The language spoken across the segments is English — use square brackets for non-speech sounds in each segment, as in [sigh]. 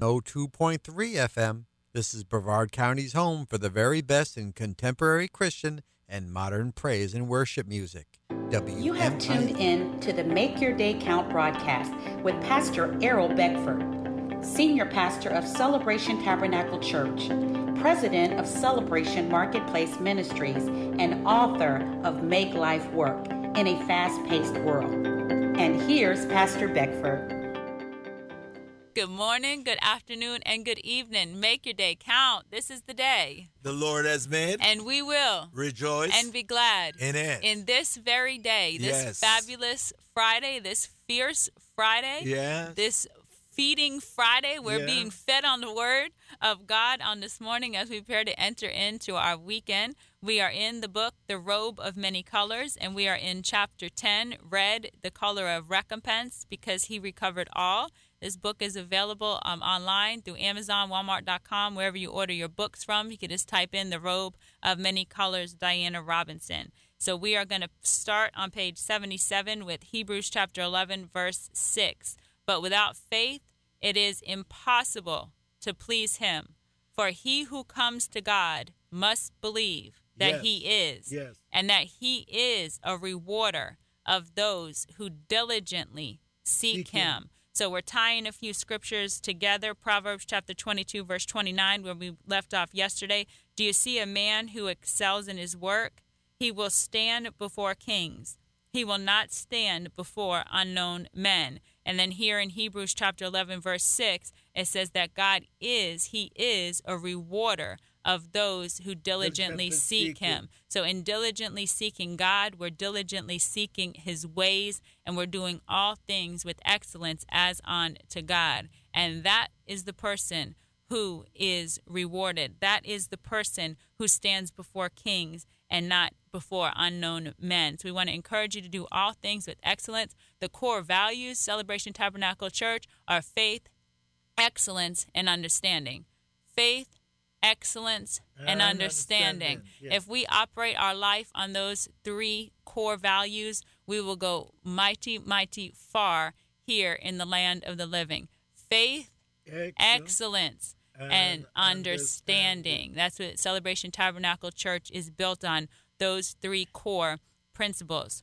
02.3 FM. This is Brevard County's home for the very best in contemporary Christian and modern praise and worship music. WMI. You have tuned in to the Make Your Day Count broadcast with Pastor Errol Beckford, Senior Pastor of Celebration Tabernacle Church, President of Celebration Marketplace Ministries, and author of Make Life Work in a Fast Paced World. And here's Pastor Beckford. Good morning, good afternoon, and good evening. Make your day count. This is the day the Lord has made, and we will rejoice and be glad in it. In this very day, this yes. fabulous Friday, this fierce Friday, yeah, this feeding Friday. We're yeah. being fed on the Word of God on this morning as we prepare to enter into our weekend. We are in the book, The Robe of Many Colors, and we are in chapter 10, Red, the color of recompense, because He recovered all. This book is available um, online through Amazon, Walmart.com, wherever you order your books from. You can just type in The Robe of Many Colors, Diana Robinson. So we are going to start on page 77 with Hebrews chapter 11, verse 6. But without faith, it is impossible to please him. For he who comes to God must believe that yes. he is, yes. and that he is a rewarder of those who diligently seek, seek him. him. So we're tying a few scriptures together. Proverbs chapter 22, verse 29, where we left off yesterday. Do you see a man who excels in his work? He will stand before kings. He will not stand before unknown men. And then here in Hebrews chapter 11, verse 6, it says that God is, He is a rewarder of those who diligently seek him. So, in diligently seeking God, we're diligently seeking his ways, and we're doing all things with excellence as on to God. And that is the person who is rewarded. That is the person who stands before kings and not before unknown men. So we want to encourage you to do all things with excellence. The core values, Celebration Tabernacle Church, are faith, excellence, and understanding. Faith, excellence, and, and understanding. understanding. Yes. If we operate our life on those three core values, we will go mighty, mighty far here in the land of the living. Faith, excellence, excellence and, and understanding. understanding. That's what Celebration Tabernacle Church is built on, those three core principles.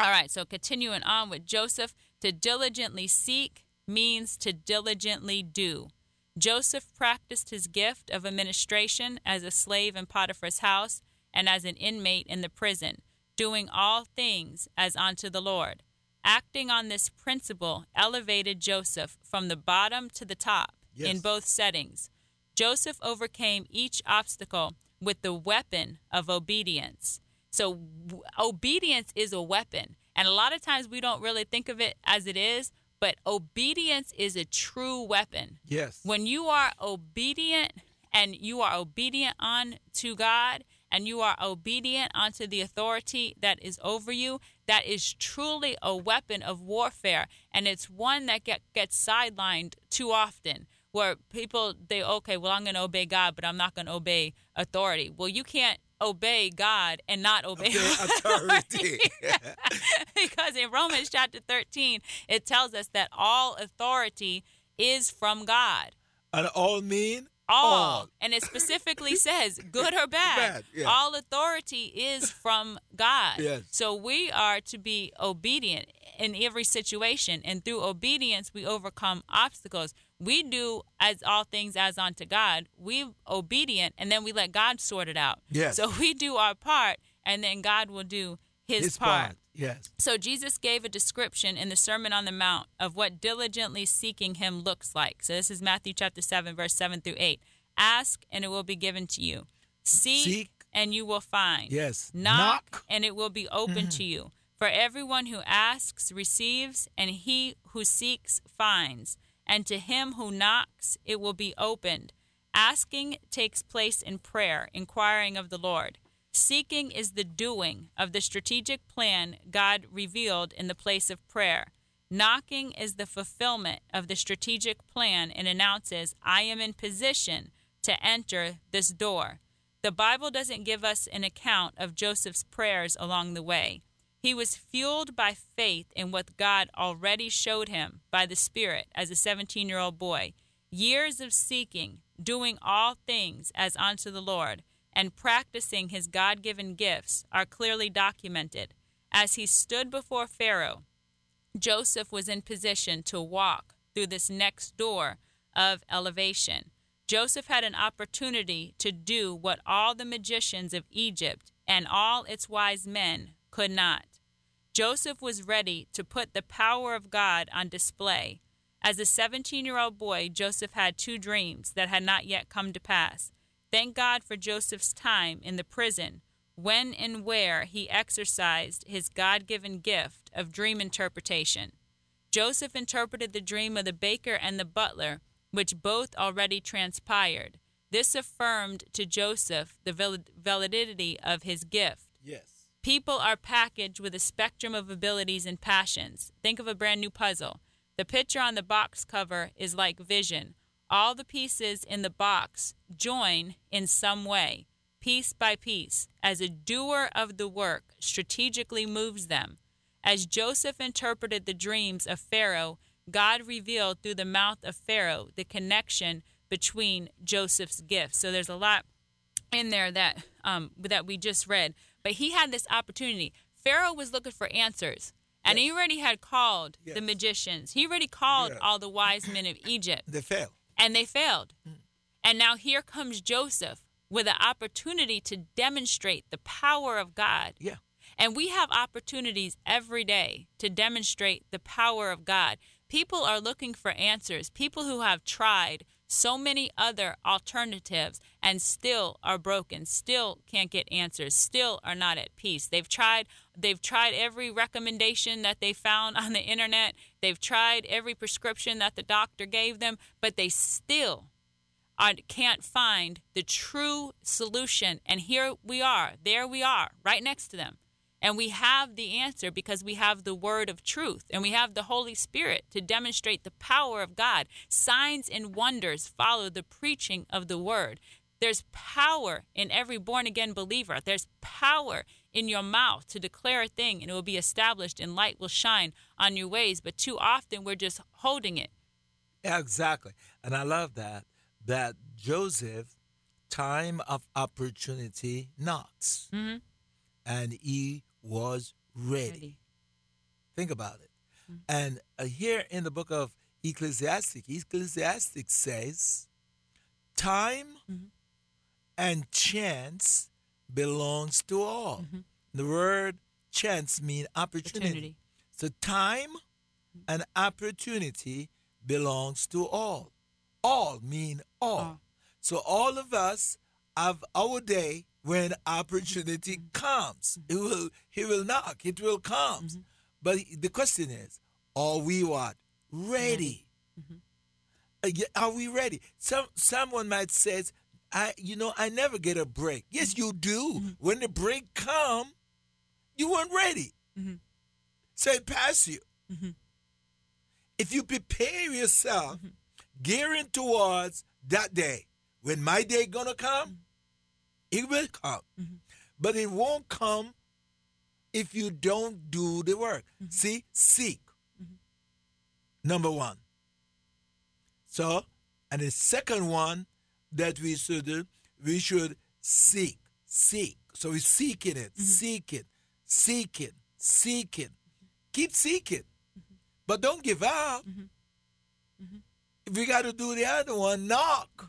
All right, so continuing on with Joseph, to diligently seek means to diligently do. Joseph practiced his gift of administration as a slave in Potiphar's house and as an inmate in the prison, doing all things as unto the Lord. Acting on this principle elevated Joseph from the bottom to the top yes. in both settings. Joseph overcame each obstacle with the weapon of obedience. So, w- obedience is a weapon. And a lot of times we don't really think of it as it is, but obedience is a true weapon. Yes. When you are obedient and you are obedient unto God and you are obedient unto the authority that is over you, that is truly a weapon of warfare. And it's one that get, gets sidelined too often where people they okay well i'm going to obey god but i'm not going to obey authority well you can't obey God and not obey [laughs] authority. [laughs] because in Romans chapter 13, it tells us that all authority is from God. And all mean? All. all. And it specifically [laughs] says, good or bad, bad yeah. all authority is from God. Yes. So we are to be obedient in every situation. And through obedience, we overcome obstacles we do as all things as unto God. We obedient, and then we let God sort it out. Yes. So we do our part, and then God will do His, his part. part. Yes. So Jesus gave a description in the Sermon on the Mount of what diligently seeking Him looks like. So this is Matthew chapter seven, verse seven through eight. Ask, and it will be given to you. Seek, Seek. and you will find. Yes. Knock, Knock. and it will be open to mm-hmm. you. For everyone who asks receives, and he who seeks finds and to him who knocks it will be opened. Asking takes place in prayer, inquiring of the Lord. Seeking is the doing of the strategic plan God revealed in the place of prayer. Knocking is the fulfillment of the strategic plan and announces, I am in position to enter this door. The Bible doesn't give us an account of Joseph's prayers along the way. He was fueled by faith in what God already showed him by the Spirit as a 17 year old boy. Years of seeking, doing all things as unto the Lord, and practicing his God given gifts are clearly documented. As he stood before Pharaoh, Joseph was in position to walk through this next door of elevation. Joseph had an opportunity to do what all the magicians of Egypt and all its wise men could not. Joseph was ready to put the power of God on display. As a 17 year old boy, Joseph had two dreams that had not yet come to pass. Thank God for Joseph's time in the prison, when and where he exercised his God given gift of dream interpretation. Joseph interpreted the dream of the baker and the butler, which both already transpired. This affirmed to Joseph the validity of his gift. Yes. People are packaged with a spectrum of abilities and passions. Think of a brand new puzzle. The picture on the box cover is like vision. All the pieces in the box join in some way, piece by piece, as a doer of the work strategically moves them. As Joseph interpreted the dreams of Pharaoh, God revealed through the mouth of Pharaoh the connection between Joseph's gifts. So there's a lot in there that um, that we just read. But he had this opportunity. Pharaoh was looking for answers. And yes. he already had called yes. the magicians. He already called yeah. all the wise men of Egypt. They failed. And they failed. Mm. And now here comes Joseph with an opportunity to demonstrate the power of God. Yeah. And we have opportunities every day to demonstrate the power of God. People are looking for answers. People who have tried so many other alternatives and still are broken, still can't get answers, still are not at peace. They've tried they've tried every recommendation that they found [laughs] on the internet. They've tried every prescription that the doctor gave them, but they still can't find the true solution. And here we are, there we are, right next to them. And we have the answer because we have the word of truth and we have the Holy Spirit to demonstrate the power of God. Signs and wonders follow the preaching of the word. There's power in every born again believer. There's power in your mouth to declare a thing and it will be established and light will shine on your ways. But too often we're just holding it. Exactly. And I love that, that Joseph, time of opportunity knocks. Mm-hmm. And he was ready. ready. Think about it. Mm-hmm. And uh, here in the book of Ecclesiastic, Ecclesiastic says, time mm-hmm. and chance belongs to all. Mm-hmm. The word chance means opportunity. opportunity. So time mm-hmm. and opportunity belongs to all. All mean all. So all of us have our day when opportunity comes. He will, he will knock, it will come. Mm-hmm. But the question is, are we what? Ready. Mm-hmm. Uh, are we ready? Some someone might say, I you know, I never get a break. Yes, you do. Mm-hmm. When the break come, you weren't ready. Mm-hmm. So it passed you. Mm-hmm. If you prepare yourself, mm-hmm. gearing towards that day, when my day gonna come, it will come. Mm-hmm. But it won't come if you don't do the work. Mm-hmm. See, seek. Mm-hmm. Number one. So, and the second one that we should do, we should seek. Seek. So we're seeking it, mm-hmm. seeking, seeking, seeking. Keep seeking. Mm-hmm. But don't give up. Mm-hmm. If we got to do the other one, knock.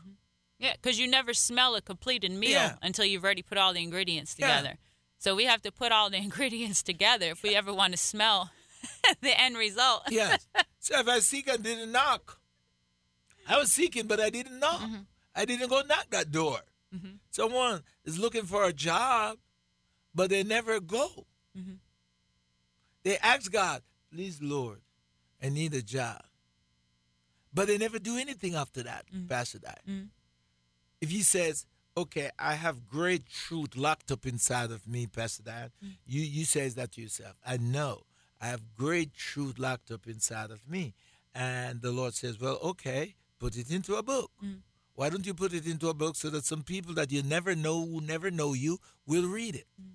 Yeah, because you never smell a completed meal yeah. until you've already put all the ingredients together. Yeah. So we have to put all the [laughs] ingredients together if we ever want to smell [laughs] the end result. yes. [laughs] So if I seek and didn't knock, I was seeking, but I didn't knock. Mm-hmm. I didn't go knock that door. Mm-hmm. Someone is looking for a job, but they never go. Mm-hmm. They ask God, please, Lord, I need a job. But they never do anything after that, mm-hmm. Pastor Dye. Mm-hmm if he says, okay, I have great truth locked up inside of me, Pastor Dan, mm. you, you says that to yourself. I know I have great truth locked up inside of me. And the Lord says, well, okay, put it into a book. Mm. Why don't you put it into a book so that some people that you never know, who never know you, will read it? Mm.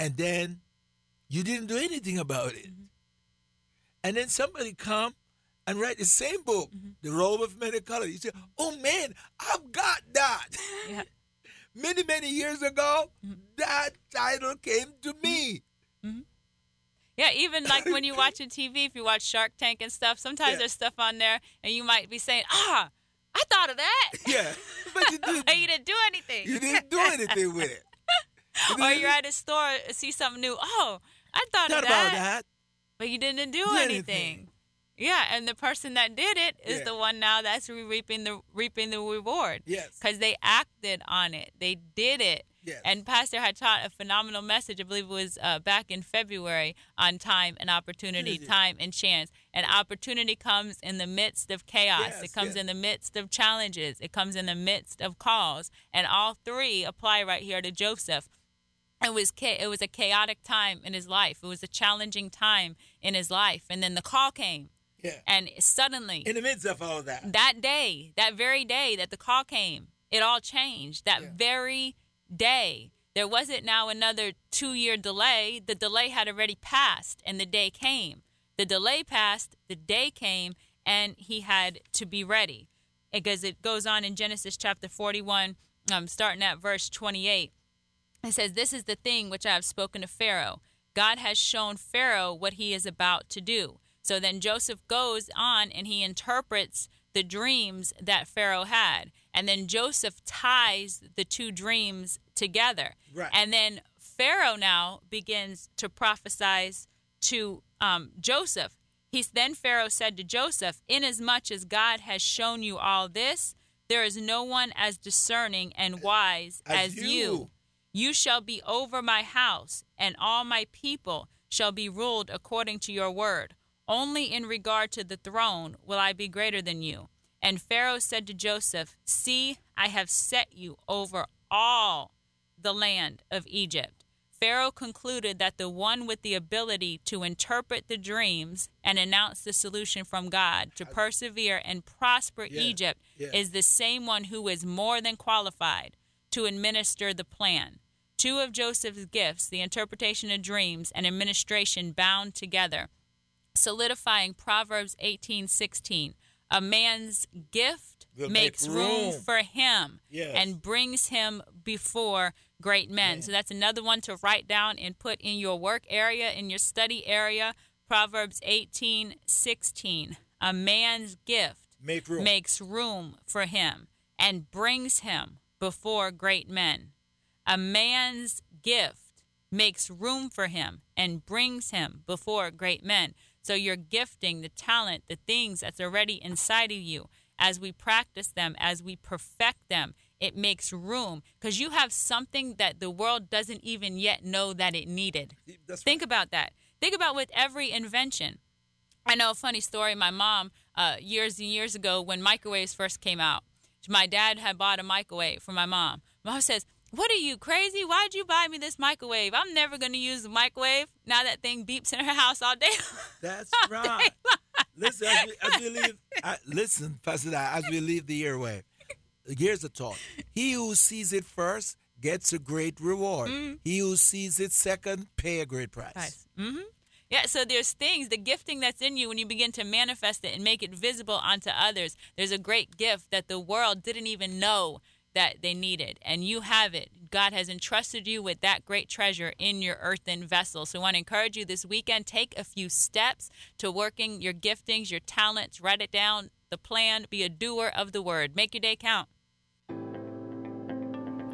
And then you didn't do anything about it. Mm-hmm. And then somebody come and write the same book, mm-hmm. The Robe of Many Colors. You say, oh man, I've got that. [laughs] Yeah. [laughs] many, many years ago, mm-hmm. that title came to me. Mm-hmm. Yeah, even like when you watch on TV, if you watch Shark Tank and stuff, sometimes yeah. there's stuff on there, and you might be saying, "Ah, I thought of that." [laughs] Yeah, but you, did, you didn't do anything. You didn't do anything with it. or you're at a store, see something new. Oh, I thought, thought of that, about that, but you didn't do, anything. anything. Yeah, and the person that did it is yeah. the one now that's reaping the reaping the reward. Yes, because they acted on it. They did it. Yes. And Pastor had taught a phenomenal message. I believe it was uh, back in February on time and opportunity, time and chance. And opportunity comes in the midst of chaos. Yes, it comes yes. in the midst of challenges. It comes in the midst of calls. And all three apply right here to Joseph it was it was a chaotic time in his life. It was a challenging time in his life, and then the call came. Yeah. And suddenly, in the midst of all that, that day, that very day that the call came, it all changed. That yeah. very day, there wasn't now another two-year delay. The delay had already passed, and the day came. The delay passed, the day came, and he had to be ready. Because it goes on in Genesis chapter 41, um, starting at verse 28 it says, This is the thing which I have spoken to Pharaoh. God has shown Pharaoh what he is about to do. So then Joseph goes on and he interprets the dreams that Pharaoh had. And then Joseph ties the two dreams together. Right. And then Pharaoh now begins to prophesy to um, Joseph. He's then Pharaoh said to Joseph, Inasmuch as God has shown you all this, there is no one as discerning and wise as, as you. you. You shall be over my house, and all my people shall be ruled according to your word. Only in regard to the throne will I be greater than you. And Pharaoh said to Joseph, See, I have set you over all the land of Egypt. Pharaoh concluded that the one with the ability to interpret the dreams and announce the solution from God to persevere and prosper yeah, Egypt yeah. is the same one who is more than qualified to administer the plan. Two of Joseph's gifts, the interpretation of dreams and administration, bound together, solidifying Proverbs 18:16. A man's gift will makes room. room. for him yes. and brings him before great men. So that's another one to write down and put in your work area, in your study area. Proverbs 18:16. A man's gift Make room. makes room for him and brings him before great men. A man's gift makes room for him and brings him before great men. So you're gifting, the talent, the things that's already inside of you, as we practice them, as we perfect them, it makes room because you have something that the world doesn't even yet know that it needed. That's Think right. about that. Think about with every invention. I know a funny story. My mom, uh, years and years ago, when microwaves first came out, my dad had bought a microwave for my mom. Mom says, What are you, crazy? Why'd you buy me this microwave? I'm never going to use the microwave. Now that thing beeps in her house all day. That's [laughs] all right. Day listen, as we, as we leave, I, listen, Pastor, as we leave the airway, here's a thought. He who sees it first gets a great reward. Mm-hmm. He who sees it second, pay a great price. price. Mm-hmm. Yeah, so there's things, the gifting that's in you when you begin to manifest it and make it visible onto others. There's a great gift that the world didn't even know that they needed, and you have it. God has entrusted you with that great treasure in your earthen vessel. So I want to encourage you this weekend take a few steps to working your giftings, your talents, write it down, the plan, be a doer of the word. Make your day count.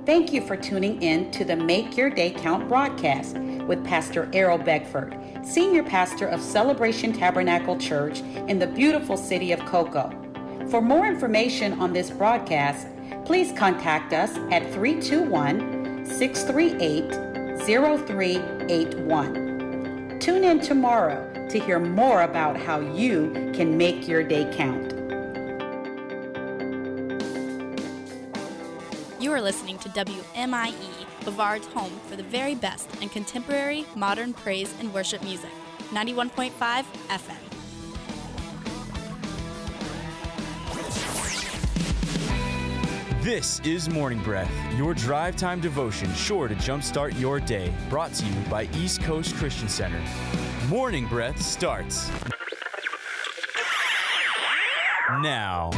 Thank you for tuning in to the Make Your Day Count broadcast with Pastor Errol Beckford, Senior Pastor of Celebration Tabernacle Church in the beautiful city of Cocoa. For more information on this broadcast, please contact us at 321 638 0381. Tune in tomorrow to hear more about how you can make your day count. You are listening to WMIE, Brevard's home for the very best in contemporary, modern praise and worship music. 91.5 FM. This is Morning Breath, your drive time devotion sure to jumpstart your day. Brought to you by East Coast Christian Center. Morning Breath starts now.